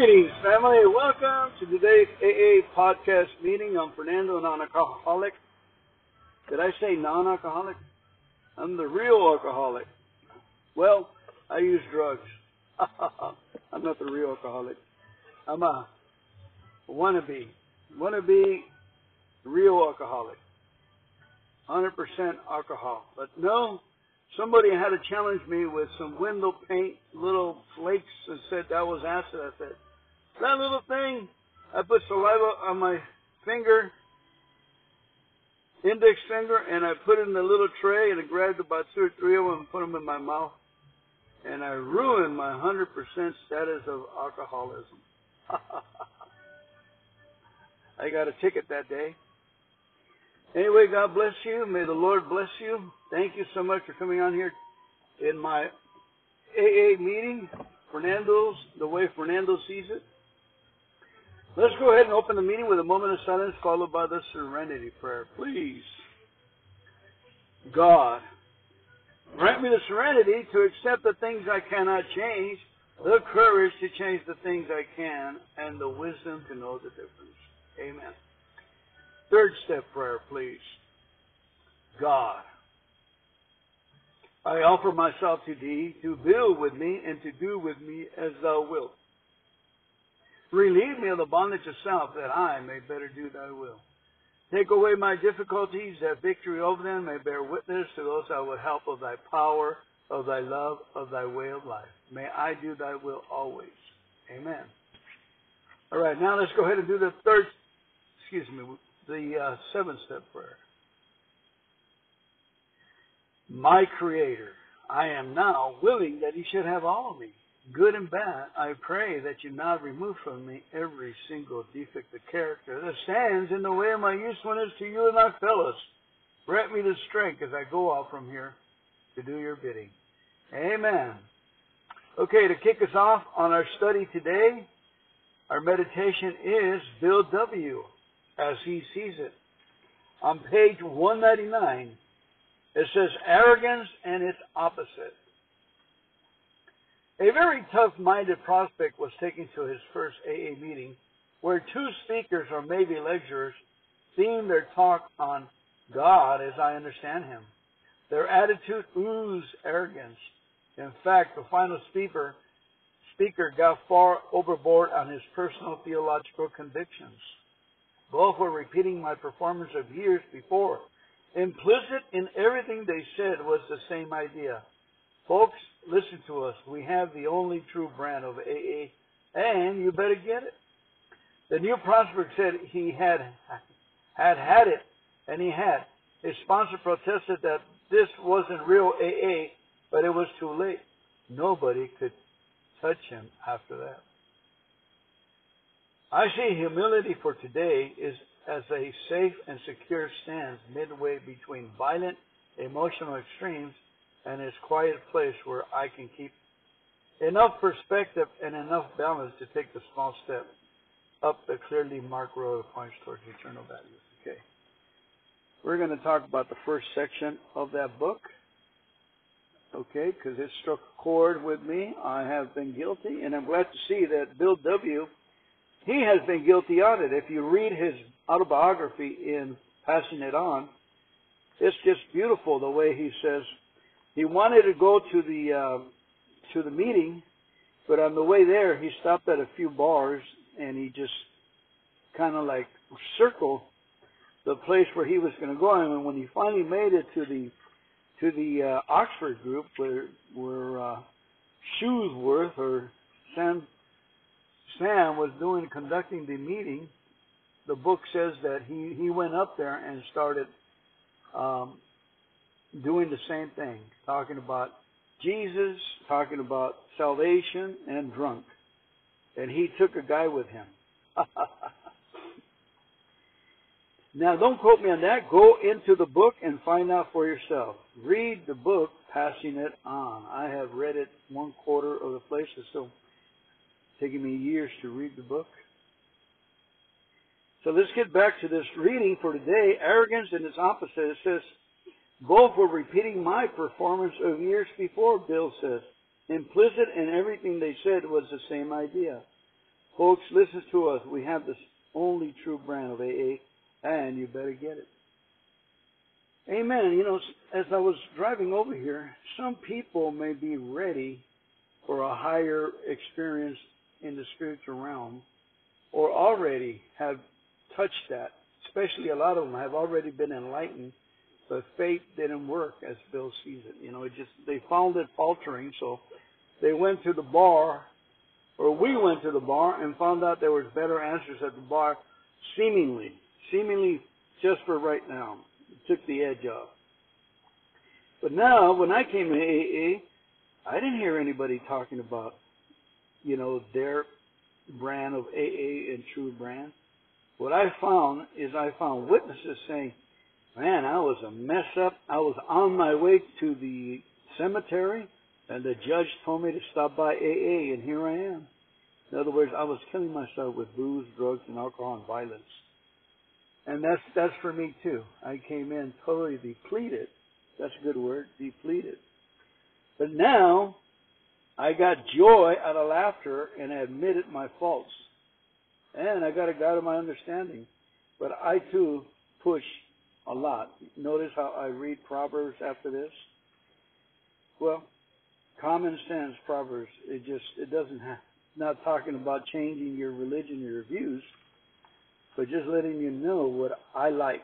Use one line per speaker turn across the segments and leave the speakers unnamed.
Greetings, family. Welcome to today's AA podcast meeting. I'm Fernando, Non-Alcoholic. Did I say non-alcoholic? I'm the real alcoholic. Well, I use drugs. I'm not the real alcoholic. I'm a wannabe, wannabe real alcoholic. 100% alcohol. But no, somebody had to challenge me with some window paint, little flakes, and said that was acid. I said, that little thing, I put saliva on my finger, index finger, and I put it in a little tray, and I grabbed about two or three of them and put them in my mouth. And I ruined my 100% status of alcoholism. I got a ticket that day. Anyway, God bless you. May the Lord bless you. Thank you so much for coming on here in my AA meeting, Fernando's, the way Fernando sees it. Let's go ahead and open the meeting with a moment of silence followed by the serenity prayer. Please, God, grant me the serenity to accept the things I cannot change, the courage to change the things I can, and the wisdom to know the difference. Amen. Third step prayer, please. God, I offer myself to thee to build with me and to do with me as thou wilt. Relieve me of the bondage of self that I may better do thy will. Take away my difficulties that victory over them may bear witness to those I would help of thy power, of thy love, of thy way of life. May I do thy will always. Amen. All right, now let's go ahead and do the third, excuse me, the uh, seven step prayer. My Creator, I am now willing that He should have all of me, good and bad. I pray that you now remove from me every single defect of character that stands in the way of my usefulness to you and my fellows. Grant me the strength as I go out from here to do your bidding. Amen. Okay, to kick us off on our study today, our meditation is Bill W as he sees it. On page 199, it says arrogance and its opposite. A very tough-minded prospect was taken to his first AA meeting where two speakers or maybe lecturers themed their talk on God as I understand him. Their attitude oozed arrogance. In fact, the final speaker, speaker got far overboard on his personal theological convictions. Both were repeating my performance of years before. Implicit in everything they said was the same idea. Folks, listen to us. We have the only true brand of AA, and you better get it. The new prospect said he had had had it, and he had. His sponsor protested that this wasn't real AA, but it was too late. Nobody could touch him after that. I see humility for today is as a safe and secure stance midway between violent emotional extremes and this quiet place where I can keep enough perspective and enough balance to take the small step up the clearly marked road that points towards eternal values. Okay. We're going to talk about the first section of that book. Okay, because it struck a chord with me. I have been guilty, and I'm glad to see that Bill W he has been guilty on it. If you read his autobiography in Passing It On, it's just beautiful the way he says he wanted to go to the uh, to the meeting, but on the way there he stopped at a few bars and he just kind of like circled the place where he was going to go. And when he finally made it to the to the uh, Oxford group where where uh, Shoesworth or Sam Sam was doing conducting the meeting, the book says that he he went up there and started um, doing the same thing, talking about Jesus, talking about salvation, and drunk. And he took a guy with him. now, don't quote me on that. Go into the book and find out for yourself. Read the book, Passing It On. I have read it one quarter of the places, so taking me years to read the book. So let's get back to this reading for today. Arrogance and its opposite. It says, both were repeating my performance of years before, Bill says. Implicit in everything they said was the same idea. Folks, listen to us. We have the only true brand of AA, and you better get it. Amen. You know, as I was driving over here, some people may be ready for a higher experience in the spiritual realm or already have touched that. Especially a lot of them have already been enlightened, but faith didn't work as Bill sees it. You know, it just they found it faltering, so they went to the bar, or we went to the bar and found out there was better answers at the bar, seemingly, seemingly just for right now. It took the edge off. But now, when I came to AA, I didn't hear anybody talking about, you know, their brand of AA and true brand. What I found is I found witnesses saying, man, I was a mess up. I was on my way to the cemetery and the judge told me to stop by AA and here I am. In other words, I was killing myself with booze, drugs, and alcohol and violence. And that's, that's for me too. I came in totally depleted. That's a good word, depleted. But now, I got joy out of laughter and I admitted my faults. And I got a God of my understanding. But I too push a lot. Notice how I read Proverbs after this? Well, common sense Proverbs, it just, it doesn't have, not talking about changing your religion, your views, but just letting you know what I like.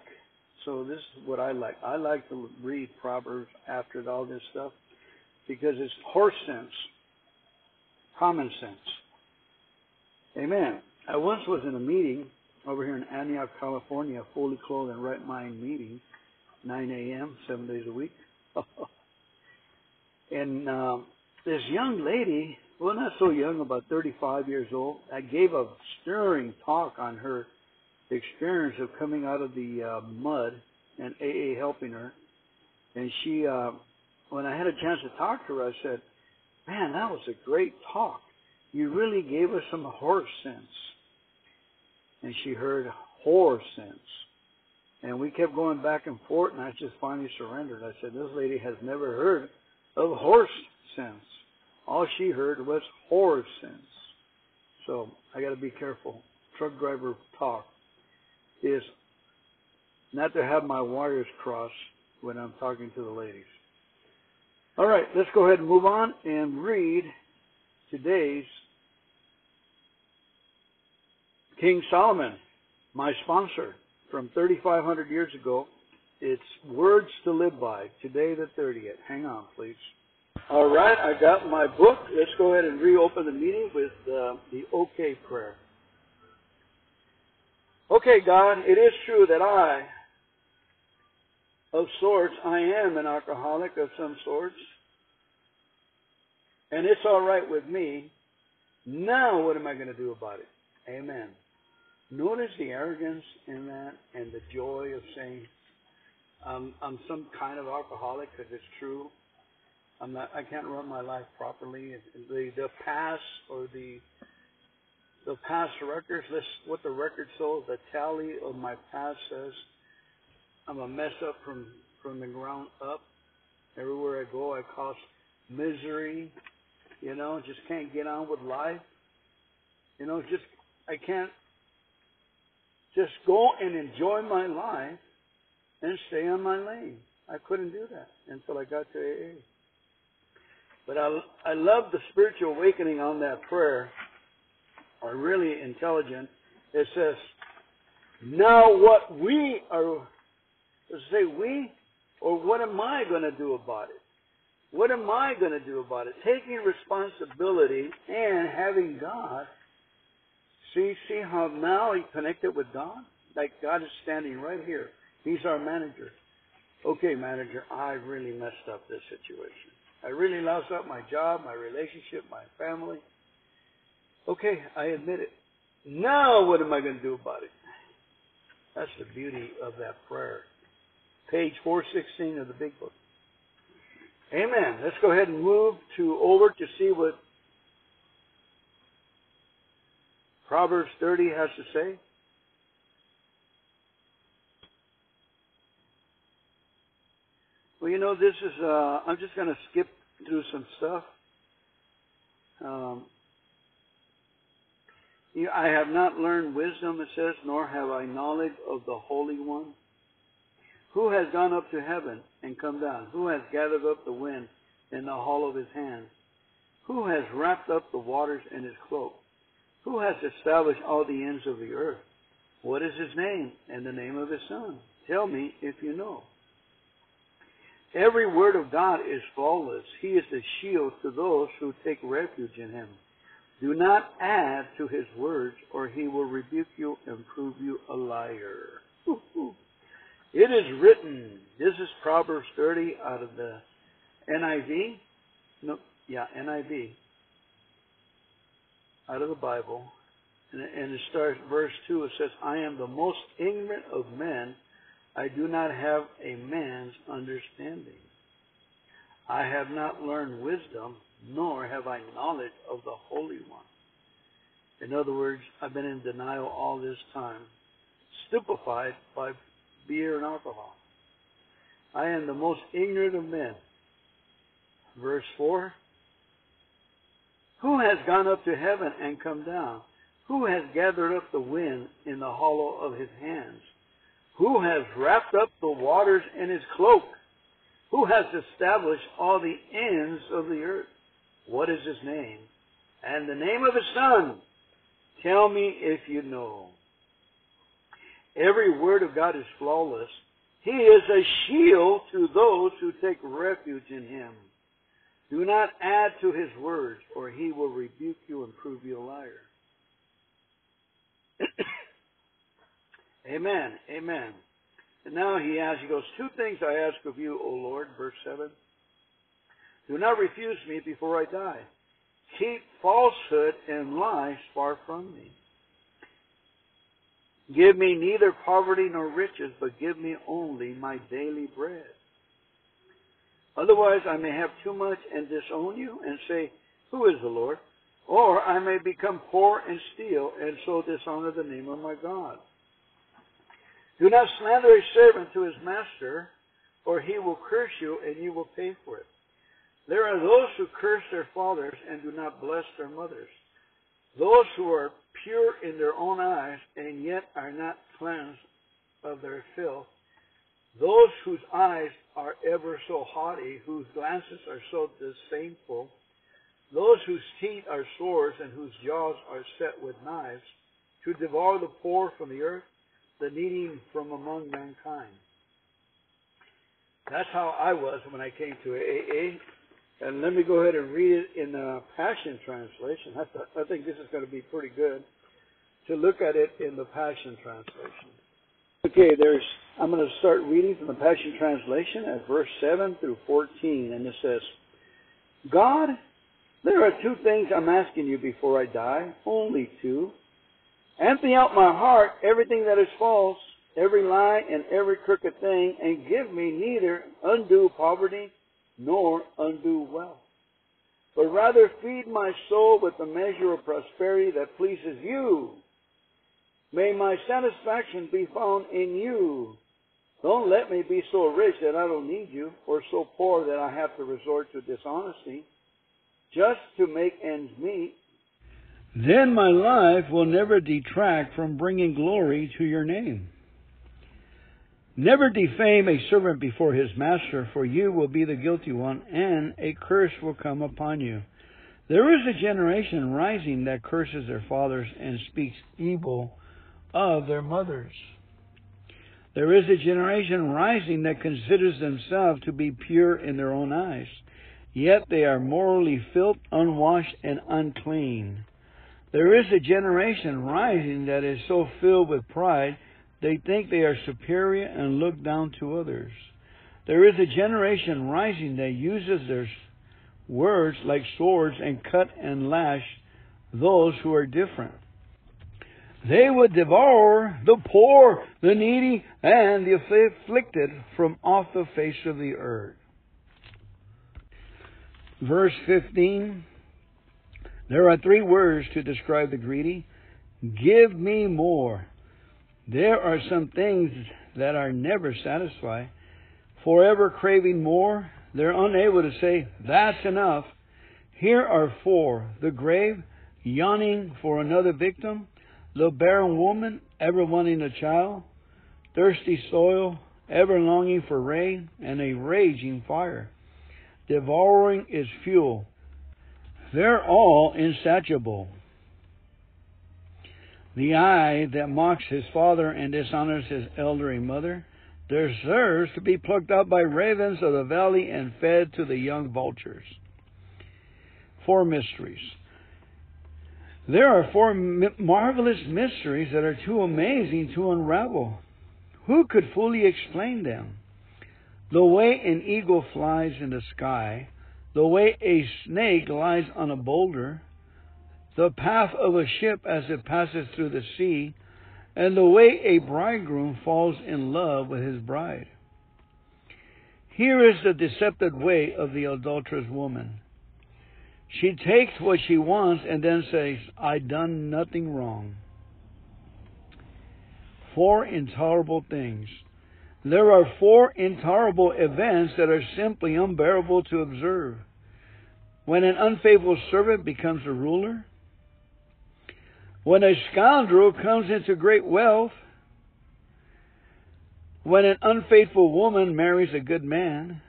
So this is what I like. I like to read Proverbs after all this stuff because it's horse sense, common sense. Amen. I once was in a meeting over here in Antioch, California, fully clothed and right mind meeting, 9 a.m., seven days a week. and uh, this young lady, well, not so young, about 35 years old, I gave a stirring talk on her experience of coming out of the uh, mud and AA helping her. And she, uh, when I had a chance to talk to her, I said, Man, that was a great talk. You really gave us some horse sense. And she heard horse sense. And we kept going back and forth, and I just finally surrendered. I said, This lady has never heard of horse sense. All she heard was horse sense. So I got to be careful. Truck driver talk is not to have my wires crossed when I'm talking to the ladies. All right, let's go ahead and move on and read today's King Solomon, my sponsor from 3,500 years ago. It's Words to Live By, today the 30th. Hang on, please. All right, I got my book. Let's go ahead and reopen the meeting with uh, the OK prayer. Okay, God, it is true that I, of sorts, I am an alcoholic of some sorts. And it's all right with me. Now, what am I going to do about it? Amen. Notice the arrogance in that and the joy of saying, um, I'm some kind of alcoholic because it's true. I'm not, I can't run my life properly. The, the past or the the past records, list what the record shows, the tally of my past says I'm a mess up from, from the ground up. Everywhere I go, I cause misery. You know, just can't get on with life. You know, just, I can't just go and enjoy my life and stay on my lane. I couldn't do that until I got to AA. But I, I love the spiritual awakening on that prayer, are really intelligent. It says, now what we are does it say we? Or what am I going to do about it? What am I going to do about it? Taking responsibility and having God. See, see how now he connected with God? Like God is standing right here. He's our manager. Okay, manager, I really messed up this situation. I really lost up my job, my relationship, my family. Okay, I admit it. Now what am I going to do about it? That's the beauty of that prayer page 416 of the big book. Amen. Let's go ahead and move to over to see what Proverbs 30 has to say. Well, you know, this is, uh, I'm just going to skip through some stuff. Um, I have not learned wisdom, it says, nor have I knowledge of the Holy One. Who has gone up to heaven and come down? Who has gathered up the wind in the hollow of his hand? Who has wrapped up the waters in his cloak? Who has established all the ends of the earth? What is his name and the name of his son? Tell me if you know. Every word of God is flawless. He is the shield to those who take refuge in him. Do not add to his words, or he will rebuke you and prove you a liar. It is written. This is Proverbs 30 out of the NIV. No, yeah, NIV. Out of the Bible. And, and it starts, verse 2, it says, I am the most ignorant of men. I do not have a man's understanding. I have not learned wisdom, nor have I knowledge of the Holy One. In other words, I've been in denial all this time, stupefied by beer and alcohol. I am the most ignorant of men. Verse 4 Who has gone up to heaven and come down? Who has gathered up the wind in the hollow of his hands? Who has wrapped up the waters in his cloak? Who has established all the ends of the earth? What is his name? And the name of his son? Tell me if you know. Every word of God is flawless. He is a shield to those who take refuge in him. Do not add to his words, or he will rebuke you and prove you a liar. Amen. Amen. And now he asks, he goes, Two things I ask of you, O Lord, verse 7. Do not refuse me before I die. Keep falsehood and lies far from me. Give me neither poverty nor riches, but give me only my daily bread. Otherwise I may have too much and disown you and say, Who is the Lord? Or I may become poor and steal and so dishonor the name of my God. Do not slander a servant to his master, or he will curse you and you will pay for it. There are those who curse their fathers and do not bless their mothers. Those who are pure in their own eyes and yet are not cleansed of their filth. Those whose eyes are ever so haughty, whose glances are so disdainful. Those whose teeth are swords and whose jaws are set with knives, to devour the poor from the earth, the needy from among mankind. That's how I was when I came to AA. And let me go ahead and read it in the Passion Translation. I, th- I think this is going to be pretty good to look at it in the Passion Translation. Okay, there's. I'm going to start reading from the Passion Translation at verse 7 through 14, and it says, God, there are two things I'm asking you before I die, only two. Empty out my heart everything that is false, every lie and every crooked thing, and give me neither undue poverty nor undue wealth, but rather feed my soul with the measure of prosperity that pleases you. May my satisfaction be found in you. Don't let me be so rich that I don't need you, or so poor that I have to resort to dishonesty, just to make ends meet. Then my life will never detract from bringing glory to your name. Never defame a servant before his master, for you will be the guilty one, and a curse will come upon you. There is a generation rising that curses their fathers and speaks evil of their mothers. There is a generation rising that considers themselves to be pure in their own eyes, yet they are morally filth, unwashed, and unclean. There is a generation rising that is so filled with pride they think they are superior and look down to others. There is a generation rising that uses their words like swords and cut and lash those who are different. They would devour the poor, the needy, and the afflicted from off the face of the earth. Verse 15 There are three words to describe the greedy Give me more. There are some things that are never satisfied. Forever craving more, they're unable to say, That's enough. Here are four the grave, yawning for another victim, the barren woman ever wanting a child, thirsty soil ever longing for rain, and a raging fire, devouring its fuel. They're all insatiable. The eye that mocks his father and dishonors his elderly mother deserves to be plucked up by ravens of the valley and fed to the young vultures. Four mysteries. There are four marvelous mysteries that are too amazing to unravel. Who could fully explain them? The way an eagle flies in the sky, the way a snake lies on a boulder, the path of a ship as it passes through the sea, and the way a bridegroom falls in love with his bride. Here is the deceptive way of the adulterous woman. She takes what she wants and then says, I done nothing wrong. Four intolerable things. There are four intolerable events that are simply unbearable to observe. When an unfaithful servant becomes a ruler, when a scoundrel comes into great wealth, when an unfaithful woman marries a good man,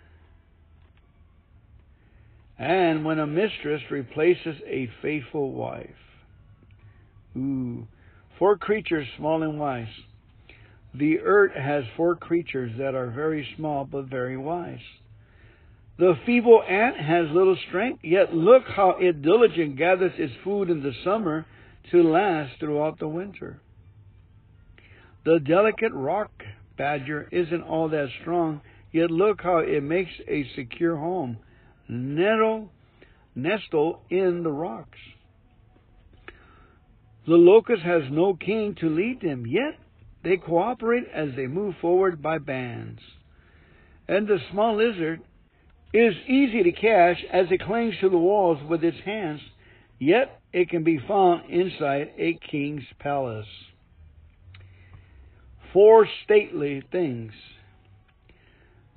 and when a mistress replaces a faithful wife. Ooh, four creatures small and wise. The earth has four creatures that are very small but very wise. The feeble ant has little strength, yet look how it diligent gathers its food in the summer to last throughout the winter. The delicate rock badger isn't all that strong, yet look how it makes a secure home, nettle, nestle in the rocks. The locust has no king to lead them, yet they cooperate as they move forward by bands. And the small lizard is easy to catch as it clings to the walls with its hands Yet it can be found inside a king's palace. Four stately things.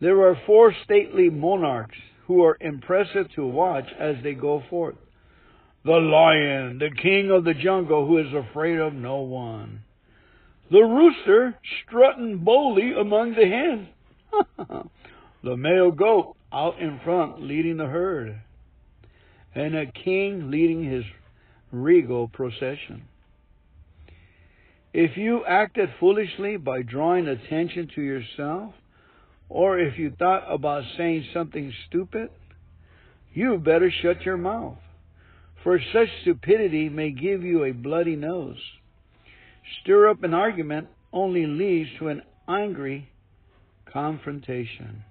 There are four stately monarchs who are impressive to watch as they go forth. The lion, the king of the jungle who is afraid of no one. The rooster strutting boldly among the hens. the male goat out in front leading the herd and a king leading his regal procession. If you acted foolishly by drawing attention to yourself, or if you thought about saying something stupid, you better shut your mouth, for such stupidity may give you a bloody nose. Stir up an argument only leads to an angry confrontation.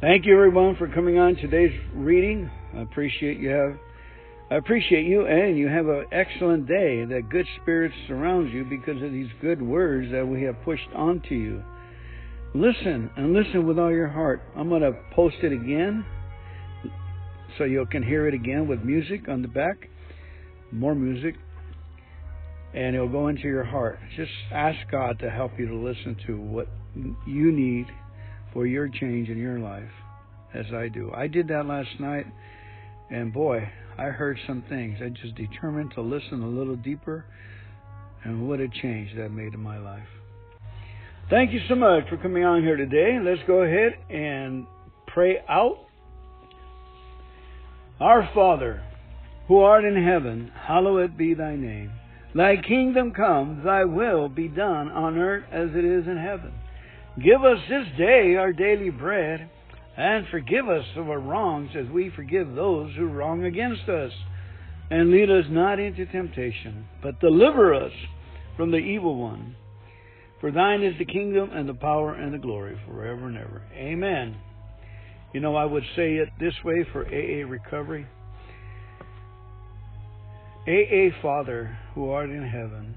Thank you everyone for coming on today's reading. I appreciate you have I appreciate you and you have an excellent day that good spirits surrounds you because of these good words that we have pushed onto you. Listen and listen with all your heart. I'm going to post it again so you can hear it again with music on the back. More music. And it'll go into your heart. Just ask God to help you to listen to what you need for your change in your life as I do. I did that last night, and boy, I heard some things. I just determined to listen a little deeper, and what a change that made in my life. Thank you so much for coming on here today. Let's go ahead and pray out. Our Father, who art in heaven, hallowed be thy name. Thy kingdom come, thy will be done on earth as it is in heaven. Give us this day our daily bread, and forgive us our wrongs as we forgive those who wrong against us. And lead us not into temptation, but deliver us from the evil one. For thine is the kingdom and the power and the glory forever and ever. Amen. You know, I would say it this way for AA recovery. AA Father, who art in heaven,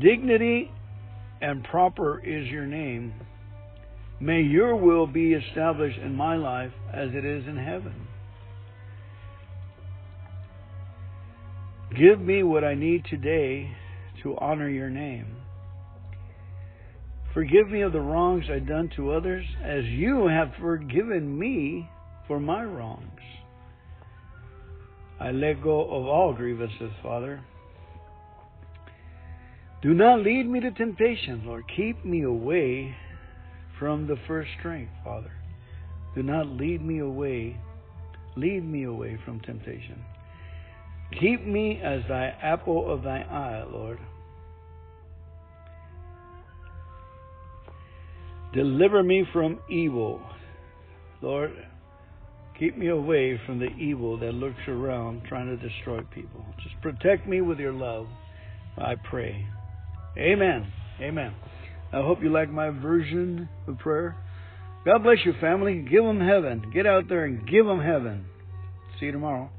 dignity and proper is your name. May your will be established in my life as it is in heaven. Give me what I need today to honor your name. Forgive me of the wrongs I've done to others as you have forgiven me for my wrongs. I let go of all grievances, Father. Do not lead me to temptation, Lord. Keep me away from the first strength, Father. Do not lead me away, lead me away from temptation. Keep me as thy apple of thy eye, Lord. Deliver me from evil. Lord, keep me away from the evil that lurks around trying to destroy people. Just protect me with your love, I pray. Amen. Amen. I hope you like my version of prayer. God bless you, family. Give them heaven. Get out there and give them heaven. See you tomorrow.